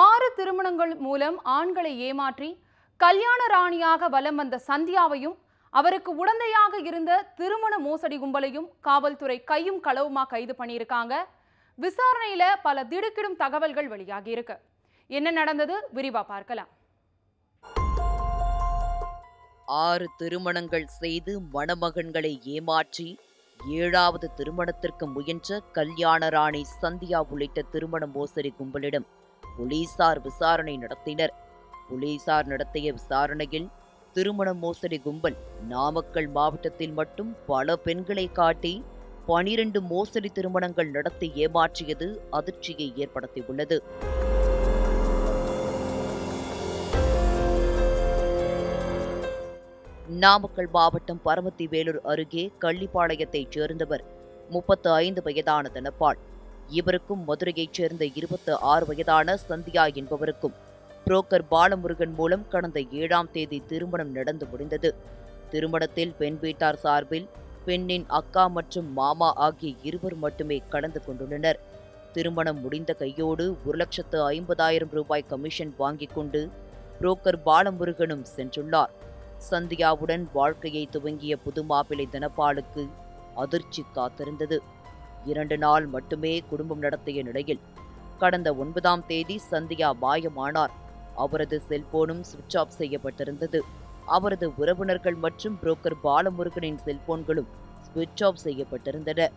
ஆறு திருமணங்கள் மூலம் ஆண்களை ஏமாற்றி கல்யாண ராணியாக வலம் வந்த சந்தியாவையும் அவருக்கு உடந்தையாக இருந்த திருமண மோசடி கும்பலையும் காவல்துறை கையும் களவுமா கைது பண்ணியிருக்காங்க. விசாரணையில பல திடுக்கிடும் தகவல்கள் வெளியாகி இருக்கு என்ன நடந்தது? விரிவா பார்க்கலாம். ஆறு திருமணங்கள் செய்து மணமகன்களை ஏமாற்றி ஏழாவது திருமணத்திற்கு முயன்ற கல்யாண ராணி சந்தியா உள்ளிட்ட திருமண மோசடி கும்பலிடம் போலீசார் விசாரணை நடத்தினர். போலீசார் நடத்திய விசாரணையில் திருமண மோசடி கும்பல் நாமக்கல் மாவட்டத்தில் மட்டும் பல பெண்களை காட்டி பனிரெண்டு மோசடி திருமணங்கள் நடத்தி ஏமாற்றியது அதிர்ச்சியை ஏற்படுத்தியுள்ளது. நாமக்கல் மாவட்டம் பரமத்தி வேலூர் அருகே கள்ளிப்பாளையத்தைச் சேர்ந்தவர் முப்பத்து ஐந்து வயதான தனப்பாள் இவருக்கும் மதுரையைச் சேர்ந்த இருபத்து ஆறு வயதான சந்தியா என்பவருக்கும் புரோக்கர் பாலமுருகன் மூலம் கடந்த ஏழாம் தேதி திருமணம் நடந்து முடிந்தது. திருமணத்தில் பெண் வீட்டார் சார்பில் பெண்ணின் அக்கா மற்றும் மாமா ஆகிய இருவர் மட்டுமே கலந்து கொண்டுள்ளனர். திருமணம் முடிந்த கையோடு ஒரு லட்சத்து ஐம்பதாயிரம் ரூபாய் கமிஷன் வாங்கிக் கொண்டு புரோக்கர் பாலமுருகனும் சென்றுள்ளார். சந்தியாவுடன் வாழ்க்கையை துவங்கிய புது மாப்பிள்ளை தனபாலுக்கு அதிர்ச்சி காத்திருந்தது. இரண்டு நாள் மட்டுமே குடும்பம் நடத்திய நிலையில் கடந்த ஒன்பதாம் தேதி சந்தியா மாயமானார். அவரது செல்போனும் சுவிட்ச் ஆஃப் செய்யப்பட்டிருந்தது. அவரது உறவினர்கள் மற்றும் புரோக்கர் பாலமுருகனின் செல்போன்களும் சுவிட்ச் ஆஃப் செய்யப்பட்டிருந்தன.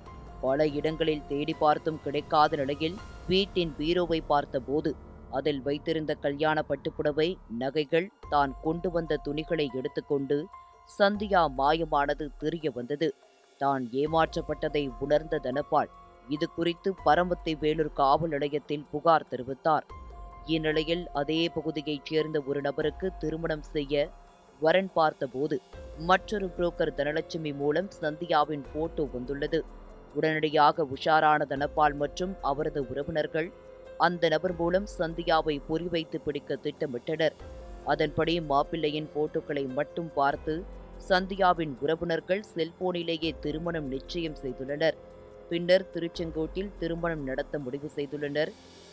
பல இடங்களில் தேடி பார்த்தும் கிடைக்காத நிலையில் வீட்டின் பீரோவை பார்த்தபோது அதில் வைத்திருந்த கல்யாண பட்டுப்புடவை நகைகள் தான் கொண்டு வந்த துணிகளை எடுத்துக்கொண்டு சந்தியா மாயமானது தெரிய வந்தது. தான் ஏமாற்றப்பட்டதை உணர்ந்த தனபால் இது குறித்து பரமத்தி வேலூர் காவல் நிலையத்தில் புகார் தெரிவித்தார். இந்நிலையில் அதே பகுதியைச் சேர்ந்த ஒரு நபருக்கு திருமணம் செய்ய வரன் பார்த்தபோது மற்றொரு புரோக்கர் தனலட்சுமி மூலம் சந்தியாவின் போட்டோ வந்துள்ளது. உடனடியாக உஷாரான தனபால் மற்றும் அவரது உறவினர்கள் அந்த நபர் மூலம் சந்தியாவை பொறிவைத்து பிடிக்க திட்டமிட்டனர். அதன்படி மாப்பிள்ளையின் போட்டோக்களை மட்டும் பார்த்து சந்தியாவின் உறவினர்கள் செல்போனிலேயே திருமணம் நிச்சயம் செய்துள்ளனர். பின்னர் திருச்செங்கோட்டில் திருமணம் நடத்த முடிவு செய்துள்ளனர்.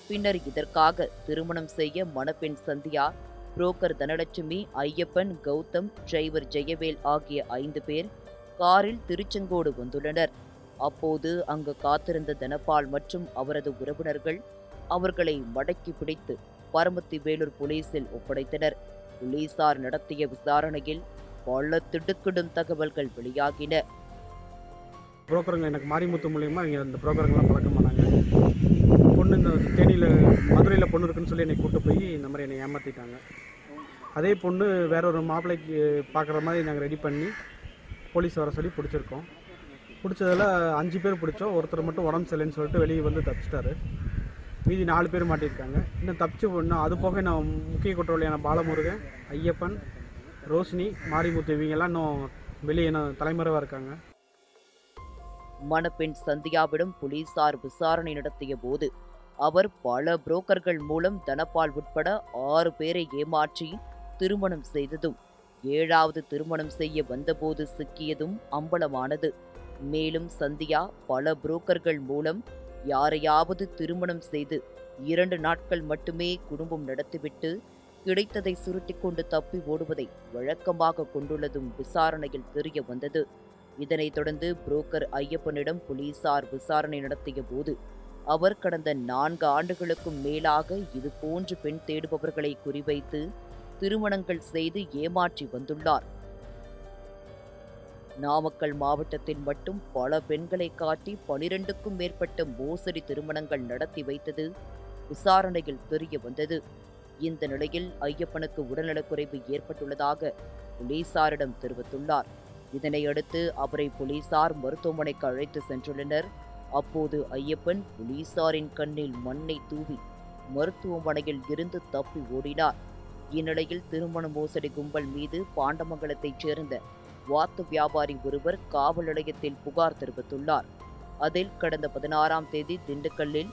பின்னர் இதற்காக திருமணம் செய்ய மணப்பெண் சந்தியா புரோக்கர் தனலட்சுமி ஐயப்பன் கௌதம் டிரைவர் ஜெயவேல் ஆகிய ஐந்து பேர் காரில் திருச்செங்கோடு வந்துள்ளனர். அப்போது அங்கு காத்திருந்த தனபால் மற்றும் அவரது உறவினர்கள் அவர்களை மடக்கி பிடித்து பரமத்தி வேலூர் போலீசில் ஒப்படைத்தனர். போலீசார் நடத்திய விசாரணையில் பல திடுக்கிடும் தகவல்கள் வெளியாகின. புரோக்கருங்க எனக்கு மாரிமுத்து மூலியமாக இங்கே இந்த புரோக்கருங்கெலாம் பழக்கமானாங்க பொண்ணு இந்த தேனியில் மதுரையில் பொண்ணு இருக்குன்னு சொல்லி என்னை கூட்டு போய் இந்த மாதிரி என்னை ஏமாற்றிட்டாங்க அதே பொண்ணு வேற ஒரு மாப்பிள்ளைக்கு பார்க்குற மாதிரி நாங்கள் ரெடி பண்ணி போலீஸ் வர சொல்லி பிடிச்சிருக்கோம். பிடிச்சதில் அஞ்சு பேர் பிடிச்சோம். ஒருத்தர் மட்டும் உடம்பு சரியில்லைன்னு சொல்லிட்டு வெளியே வந்து தப்பிச்சிட்டாரு. மீதி நாலு பேர் மாட்டியிருக்காங்க. இன்னும் தப்பிச்சு பொண்ணு அது போக நான் முக்கிய குற்றவாளியான பாலமுருகன் ஐயப்பன் ரோஷினி மாரிமுத்து இவங்கெல்லாம் இன்னும் வெளியே இன்னும் தலைமறைவாக இருக்காங்க. மணப்பெண் சந்தியாவிடம் போலீசார் விசாரணை நடத்திய போது அவர் பல புரோக்கர்கள் மூலம் தனபால் உட்பட ஆறு பேரை ஏமாற்றி திருமணம் செய்ததும் ஏழாவது திருமணம் செய்ய வந்தபோது சிக்கியதும் அம்பலமானது. மேலும் சந்தியா பல புரோக்கர்கள் மூலம் யாரையாவது திருமணம் செய்து இரண்டு நாட்கள் மட்டுமே குடும்பம் நடத்திவிட்டு கிடைத்ததை சுருட்டிக் கொண்டு தப்பி ஓடுவதை வழக்கமாக கொண்டுள்ளதும் விசாரணையில் தெரிய வந்தது. இதனைத் தொடர்ந்து புரோக்கர் ஐயப்பனிடம் போலீசார் விசாரணை நடத்திய போது அவர் கடந்த நான்கு ஆண்டுகளுக்கும் மேலாக இது போன்று பெண் தேடுபவர்களை குறிவைத்து திருமணங்கள் செய்து ஏமாற்றி வந்துள்ளார். நாமக்கல் மாவட்டத்தில் மட்டும் பல பெண்களை காட்டி பனிரெண்டுக்கும் மேற்பட்ட மோசடி திருமணங்கள் நடத்தி வைத்தது விசாரணையில் தெரிய வந்தது. இந்த நிலையில் ஐயப்பனுக்கு உடல்நலக்குறைவு ஏற்பட்டுள்ளதாக போலீசாரிடம் தெரிவித்துள்ளார். இதனையடுத்து அவரை போலீசார் மருத்துவமனைக்கு அழைத்து சென்றுள்ளனர். அப்போது ஐயப்பன் போலீசாரின் கண்ணில் மண்ணை தூவி மருத்துவமனையில் இருந்து தப்பி ஓடினார். இந்நிலையில் திருமண மோசடி கும்பல் மீது பாண்டமங்கலத்தைச் சேர்ந்த வாத்து வியாபாரி ஒருவர் காவல் நிலையத்தில் புகார் தெரிவித்துள்ளார். அதில் கடந்த பதினாறாம் தேதி திண்டுக்கல்லில்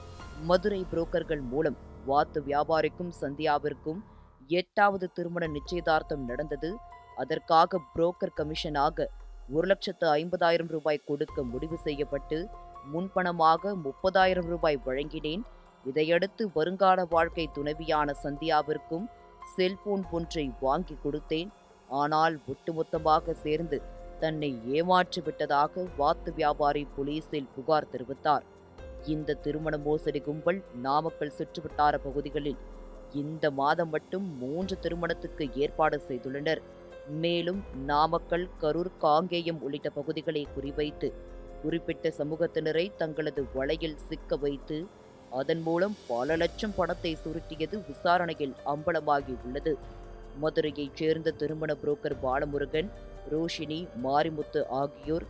மதுரை புரோக்கர்கள் மூலம் வாத்து வியாபாரிக்கும் சந்தியாவிற்கும் எட்டாவது திருமண நிச்சயதார்த்தம் நடந்தது. அதற்காக புரோக்கர் கமிஷனாக ஒரு லட்சத்து ஐம்பதாயிரம் ரூபாய் கொடுக்க முடிவு செய்யப்பட்டு முன்பணமாக முப்பதாயிரம் ரூபாய் வழங்கினேன். இதையடுத்து வருங்கால வாழ்க்கை துணைவியான சந்தியாவிற்கும் செல்போன் ஒன்றை வாங்கி கொடுத்தேன். ஆனால் ஒட்டுமொத்தமாக சேர்ந்து தன்னை ஏமாற்றிவிட்டதாக வாத்து வியாபாரி போலீசில் புகார் தெரிவித்தார். இந்த திருமண மோசடி கும்பல் நாமக்கல் சுற்றுவட்டார பகுதிகளில் இந்த மாதம் மட்டும் மூன்று திருமணத்துக்கு ஏற்பாடு செய்துள்ளனர். மேலும் நாமக்கல் கரூர் காங்கேயம் உள்ளிட்ட பகுதிகளை குறிவைத்து குறிப்பிட்ட சமூகத்தினரை தங்களது வலையில் சிக்க வைத்து அதன் மூலம் பல லட்சம் பணத்தை சுருட்டியது விசாரணையில் அம்பலமாகி உள்ளது. மதுரையைச் சேர்ந்த திருமண புரோக்கர் பாலமுருகன் ரோஷினி மாரிமுத்து ஆகியோர்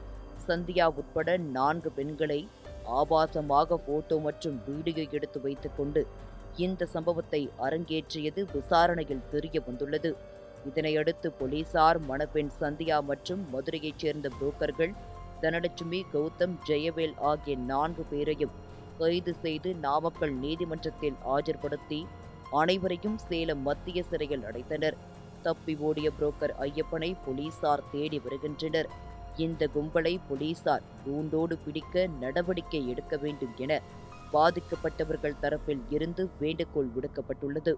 சந்தியா உட்பட நான்கு பெண்களை ஆபாசமாக போட்டோ மற்றும் வீடியோ எடுத்து வைத்துக்கொண்டு இந்த சம்பவத்தை அரங்கேற்றியது விசாரணையில் தெரிய வந்துள்ளது. இதனையடுத்து போலீசார் மணப்பெண் சந்தியா மற்றும் மதுரையைச் சேர்ந்த புரோக்கர்கள் தனலட்சுமி கௌதம் ஜெயவேல் ஆகிய நான்கு பேரையும் கைது செய்து நாமக்கல் நீதிமன்றத்தில் ஆஜர்படுத்தி அனைவரையும் சேலம் மத்திய சிறையில் அடைத்தனர். தப்பி ஓடிய புரோக்கர் ஐயப்பனை போலீசார் தேடி வருகின்றனர். இந்த கும்பலை போலீசார் கூண்டோடு பிடிக்க நடவடிக்கை எடுக்க வேண்டும் என பாதிக்கப்பட்டவர்கள் தரப்பில் இருந்து வேண்டுகோள் விடுக்கப்பட்டுள்ளது.